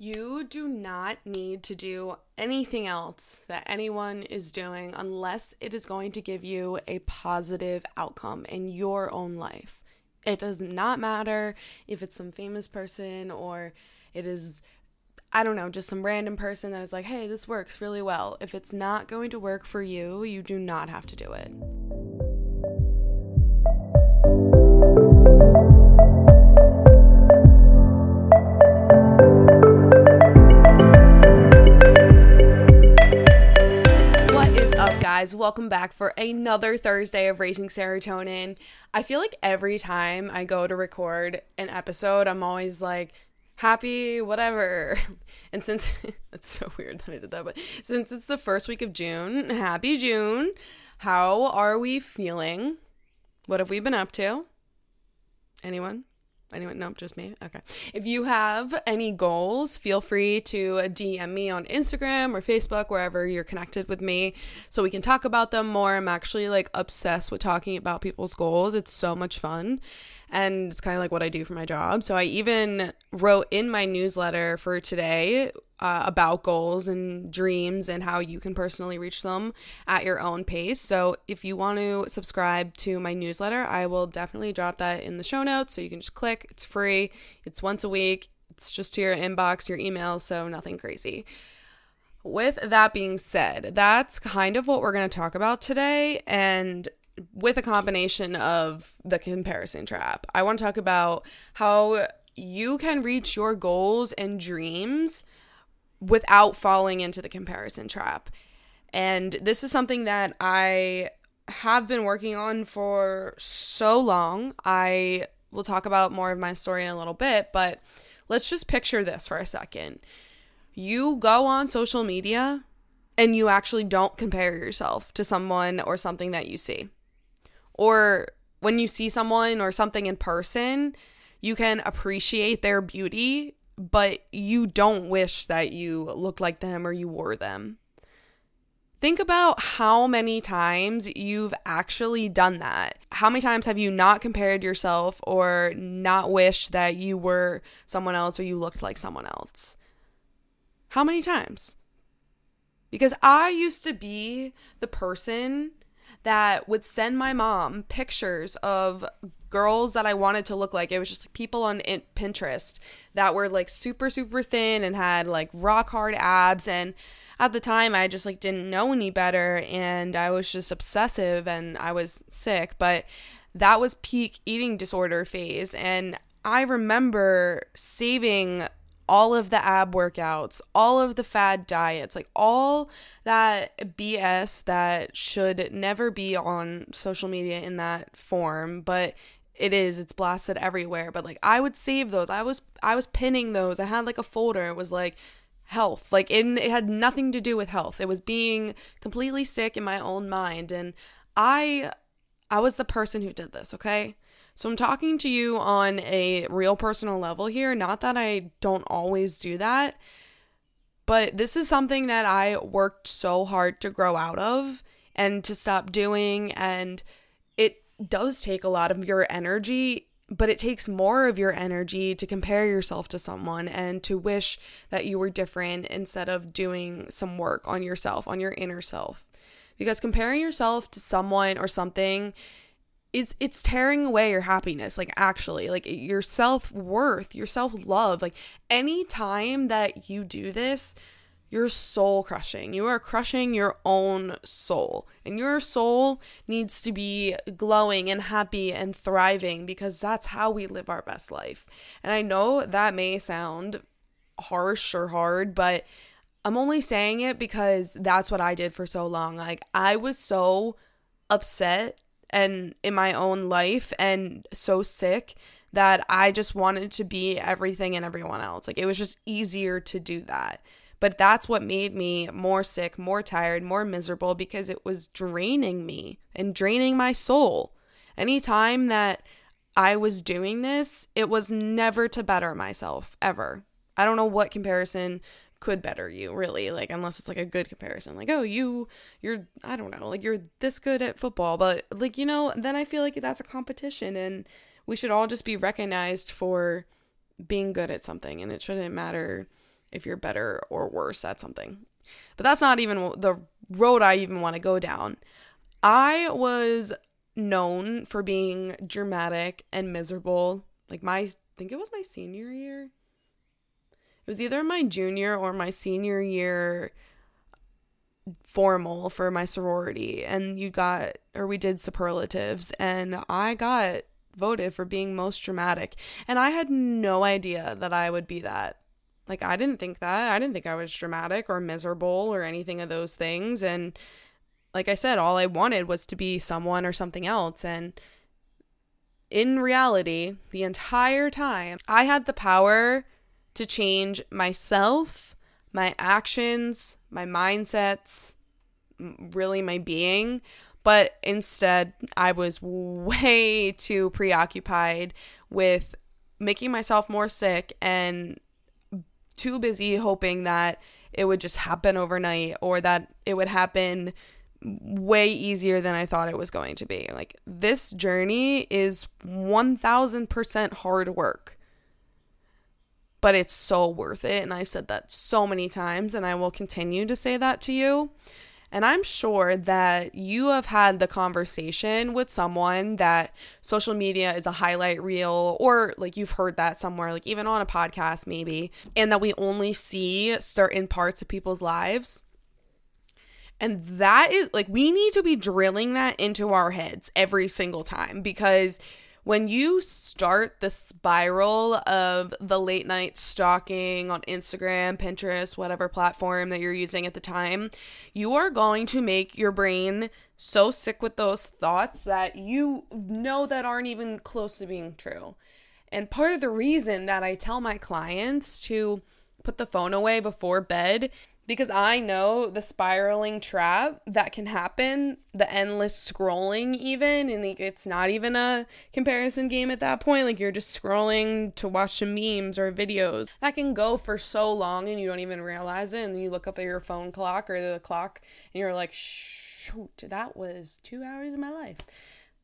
You do not need to do anything else that anyone is doing unless it is going to give you a positive outcome in your own life. It does not matter if it's some famous person or it is, I don't know, just some random person that is like, hey, this works really well. If it's not going to work for you, you do not have to do it. Guys. Welcome back for another Thursday of Raising Serotonin. I feel like every time I go to record an episode, I'm always like, happy, whatever. And since it's so weird that I did that, but since it's the first week of June, happy June. How are we feeling? What have we been up to? Anyone? Anyone? Nope, just me. Okay. If you have any goals, feel free to DM me on Instagram or Facebook, wherever you're connected with me, so we can talk about them more. I'm actually like obsessed with talking about people's goals. It's so much fun and it's kind of like what I do for my job. So I even wrote in my newsletter for today uh, about goals and dreams and how you can personally reach them at your own pace. So if you want to subscribe to my newsletter, I will definitely drop that in the show notes. So you can just click, it's free, it's once a week, it's just to your inbox, your email, so nothing crazy. With that being said, that's kind of what we're going to talk about today. And with a combination of the comparison trap, I want to talk about how you can reach your goals and dreams without falling into the comparison trap. And this is something that I have been working on for so long. I will talk about more of my story in a little bit, but let's just picture this for a second. You go on social media and you actually don't compare yourself to someone or something that you see. Or when you see someone or something in person, you can appreciate their beauty but you don't wish that you looked like them or you wore them. Think about how many times you've actually done that. How many times have you not compared yourself or not wished that you were someone else or you looked like someone else? How many times? Because I used to be the person that would send my mom pictures of girls that I wanted to look like. It was just people on Pinterest that were like super super thin and had like rock hard abs. And at the time I just like didn't know any better. And I was just obsessive and I was sick, but that was peak eating disorder phase. And I remember saving all of the ab workouts, all of the fad diets, like all that BS that should never be on social media in that form, but it is it's blasted everywhere. But like i would save those. I was i was pinning those. I had like a folder. It was like health. Like it, it had nothing to do with health. It was being completely sick in my own mind. And i i was the person who did this okay so i'm talking to you on a real personal level here not that i don't always do that but this is something that i worked so hard to grow out of and to stop doing and it does take a lot of your energy, but it takes more of your energy to compare yourself to someone and to wish that you were different instead of doing some work on yourself, on your inner self. Because comparing yourself to someone or something is it's tearing away your happiness like actually like your self-worth your self-love like any time that you do this you're soul crushing. You are crushing your own soul. And your soul needs to be glowing and happy and thriving because that's how we live our best life. And I know that may sound harsh or hard, but I'm only saying it because that's what I did for so long. Like, I was so upset and in my own life and so sick that I just wanted to be everything and everyone else. Like, it was just easier to do that. But that's what made me more sick, more tired, more miserable because it was draining me and draining my soul. Anytime that I was doing this, it was never to better myself, ever. I don't know what comparison could better you really like unless it's like a good comparison like oh you you're i don't know like you're this good at football but like you know then i feel like that's a competition and we should all just be recognized for being good at something and it shouldn't matter if you're better or worse at something. But that's not even the road I even want to go down. I was known for being dramatic and miserable. Like my I think it was my senior year. It was either my junior or my senior year formal for my sorority and you got or we did superlatives and I got voted for being most dramatic and I had no idea that I would be that. Like I didn't think that. I didn't think I was dramatic or miserable or anything of those things and like I said all I wanted was to be someone or something else and in reality, the entire time, I had the power to change myself my actions, my mindsets, really my being. But instead, I was way too preoccupied with making myself more sick and too busy hoping that it would just happen overnight or that it would happen way easier than I thought it was going to be. Like, this journey is 1000% hard work but it's so worth it. And I've said that so many times, and I will continue to say that to you. And I'm sure that you have had the conversation with someone that social media is a highlight reel, or like you've heard that somewhere, like even on a podcast, maybe, and that we only see certain parts of people's lives. And that is like, we need to be drilling that into our heads every single time because when you start the spiral of the late night stalking on Instagram, Pinterest, whatever platform that you're using at the time, you are going to make your brain so sick with those thoughts that you know that aren't even close to being true. And part of the reason that I tell my clients to put the phone away before bed because I know the spiraling trap that can happen, the endless scrolling, even, and it's not even a comparison game at that point. Like you're just scrolling to watch some memes or videos that can go for so long and you don't even realize it. And you look up at your phone clock or the clock and you're like, shoot, that was two hours of my life.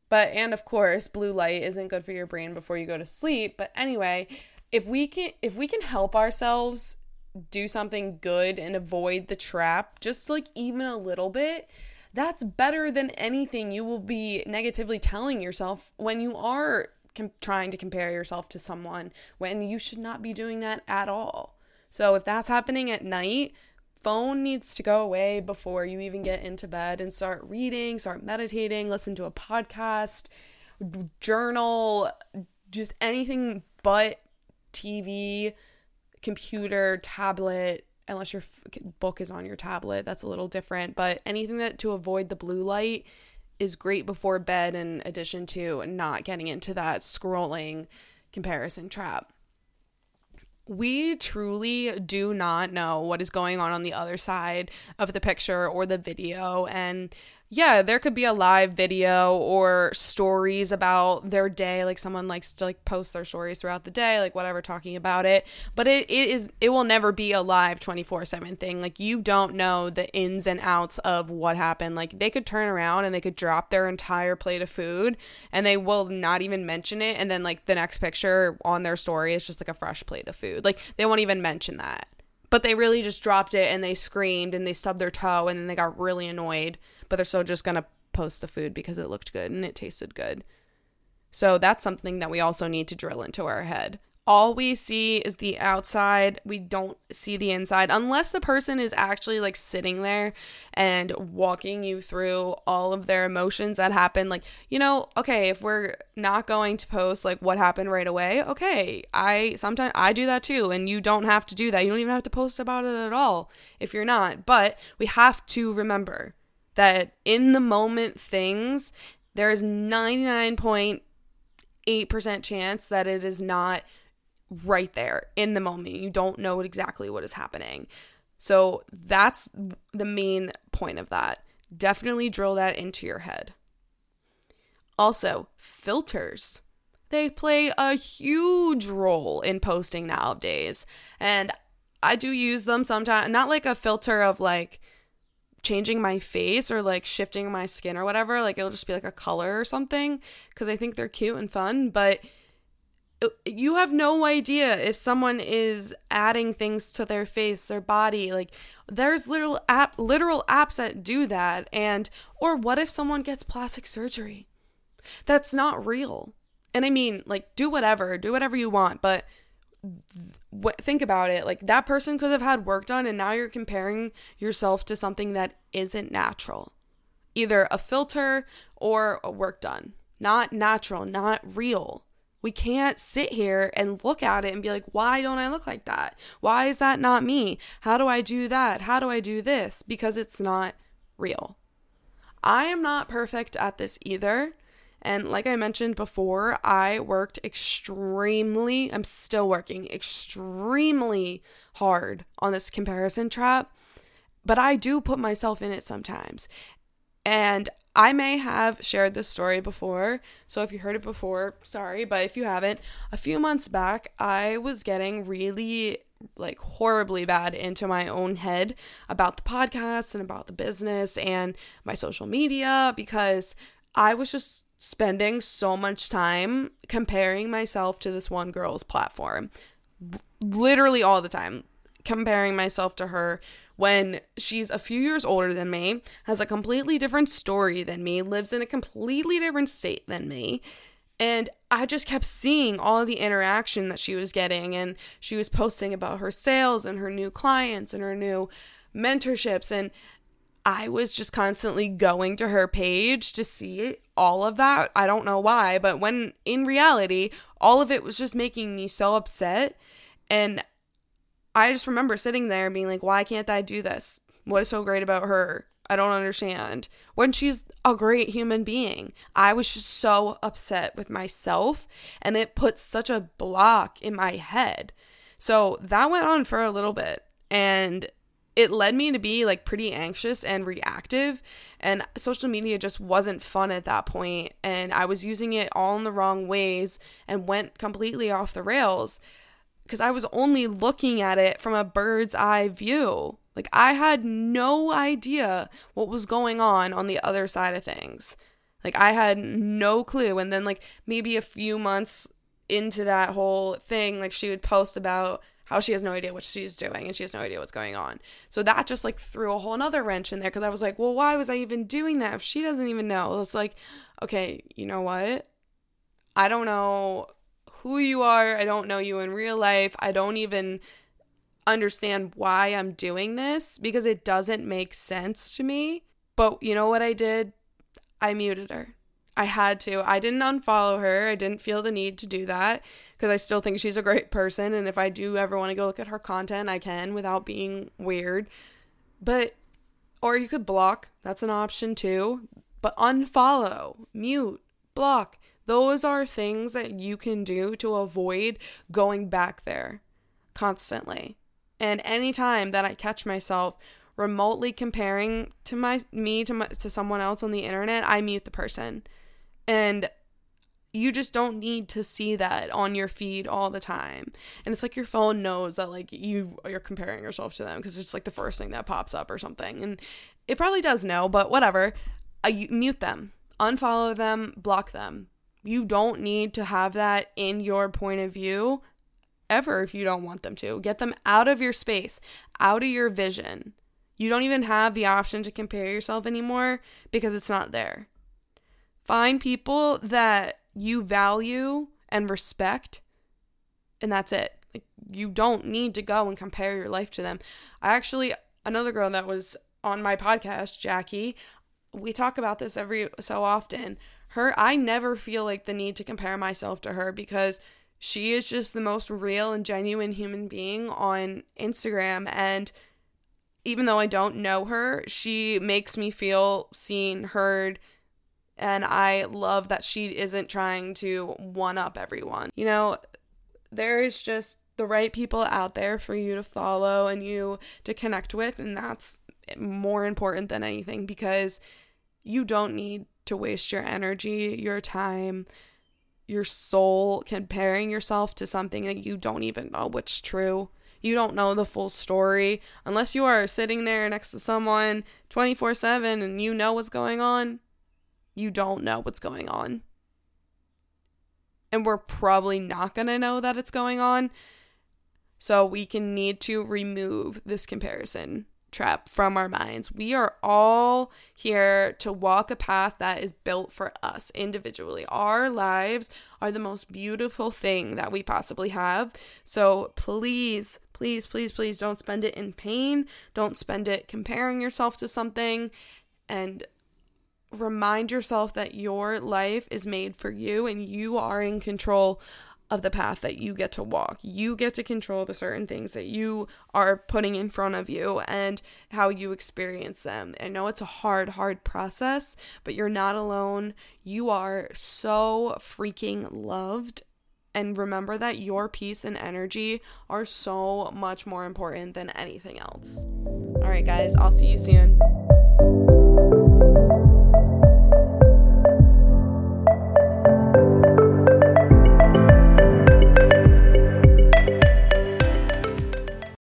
But, and of course, blue light isn't good for your brain before you go to sleep. But anyway, if we can if we can help ourselves do something good and avoid the trap, just like even a little bit, that's better than anything you will be negatively telling yourself when you are com- trying to compare yourself to someone when you should not be doing that at all. So if that's happening at night, phone needs to go away before you even get into bed and start reading, start meditating, listen to a podcast, journal, just anything but TV computer, tablet, unless your book is on your tablet, that's a little different, but anything that to avoid the blue light is great before bed in addition to not getting into that scrolling comparison trap. We truly do not know what is going on on the other side of the picture or the video and yeah, there could be a live video or stories about their day, like someone likes to like post their stories throughout the day, like whatever, talking about it. But it, it is it will never be a live 24-7 thing. Like you don't know the ins and outs of what happened. Like they could turn around and they could drop their entire plate of food and they will not even mention it. And then like the next picture on their story is just like a fresh plate of food. Like they won't even mention that. But they really just dropped it and they screamed and they stubbed their toe and then they got really annoyed but they're still just going to post the food because it looked good and it tasted good. So that's something that we also need to drill into our head. All we see is the outside. We don't see the inside unless the person is actually like sitting there and walking you through all of their emotions that happen. Like, you know, okay, if we're not going to post like what happened right away, okay, I sometimes I do that too. And you don't have to do that. You don't even have to post about it at all if you're not. But we have to remember that in the moment things, there is 99.8% chance that it is not right there in the moment. You don't know exactly what is happening. So that's the main point of that. Definitely drill that into your head. Also, filters. They play a huge role in posting nowadays. And I do use them sometimes, not like a filter of like, changing my face or like shifting my skin or whatever. Like it'll just be like a color or something because I think they're cute and fun. But you have no idea if someone is adding things to their face, their body. Like there's literal app literal apps that do that and or what if someone gets plastic surgery? That's not real. And I mean, like do whatever, do whatever you want, but think about it. Like that person could have had work done and now you're comparing yourself to something that isn't natural. Either a filter or a work done. Not natural, not real. We can't sit here and look at it and be like, why don't I look like that? Why is that not me? How do I do that? How do I do this? Because it's not real. I am not perfect at this either. And like I mentioned before, I worked extremely, I'm still working extremely hard on this comparison trap, but I do put myself in it sometimes. And I may have shared this story before, so if you heard it before, sorry, but if you haven't, a few months back, I was getting really like horribly bad into my own head about the podcast and about the business and my social media because I was just spending so much time comparing myself to this one girl's platform. Literally all the time, comparing myself to her when she's a few years older than me, has a completely different story than me, lives in a completely different state than me. And I just kept seeing all the interaction that she was getting, and she was posting about her sales and her new clients and her new mentorships. And I was just constantly going to her page to see all of that. I don't know why, but when in reality, all of it was just making me so upset. And I just remember sitting there being like, why can't I do this? What is so great about her? I don't understand. When she's a great human being, I was just so upset with myself and it put such a block in my head. So that went on for a little bit and it led me to be like pretty anxious and reactive and social media just wasn't fun at that point and I was using it all in the wrong ways and went completely off the rails because I was only looking at it from a bird's eye view. Like I had no idea what was going on on the other side of things. Like I had no clue and then like maybe a few months into that whole thing like she would post about how she has no idea what she's doing and she has no idea what's going on. So that just like threw a whole another wrench in there because I was like, well, why was I even doing that if she doesn't even know? It's like, okay, you know what? I don't know who you are. I don't know you in real life. I don't even understand why I'm doing this because it doesn't make sense to me. But you know what I did? I muted her. I had to. I didn't unfollow her. I didn't feel the need to do that because I still think she's a great person. And if I do ever want to go look at her content, I can without being weird. But, or you could block. That's an option too. But unfollow, mute, block. Those are things that you can do to avoid going back there constantly. And anytime that I catch myself remotely comparing to my me to my, to someone else on the internet, I mute the person. And you just don't need to see that on your feed all the time. And it's like your phone knows that like you you're comparing yourself to them because it's like the first thing that pops up or something. And it probably does know, but whatever. Uh, I mute them, unfollow them, block them. You don't need to have that in your point of view ever if you don't want them to. Get them out of your space, out of your vision. You don't even have the option to compare yourself anymore because it's not there. Find people that you value and respect, and that's it. Like, you don't need to go and compare your life to them. I actually, another girl that was on my podcast, Jackie, we talk about this every so often her I never feel like the need to compare myself to her because she is just the most real and genuine human being on Instagram and even though I don't know her, she makes me feel seen, heard, and I love that she isn't trying to one up everyone. You know, there is just the right people out there for you to follow and you to connect with, and that's more important than anything because you don't need to waste your energy, your time, your soul comparing yourself to something that you don't even know what's true. You don't know the full story unless you are sitting there next to someone 24 7 and you know what's going on. You don't know what's going on. and we're probably not going to know that it's going on. So we can need to remove this comparison trap from our minds. We are all here to walk a path that is built for us individually. Our lives are the most beautiful thing that we possibly have. So please, please, please, please don't spend it in pain. Don't spend it comparing yourself to something. And remind yourself that your life is made for you and you are in control of the path that you get to walk. You get to control the certain things that you are putting in front of you and how you experience them. I know it's a hard, hard process, but you're not alone. You are so freaking loved. And remember that your peace and energy are so much more important than anything else. All right, guys, I'll see you soon.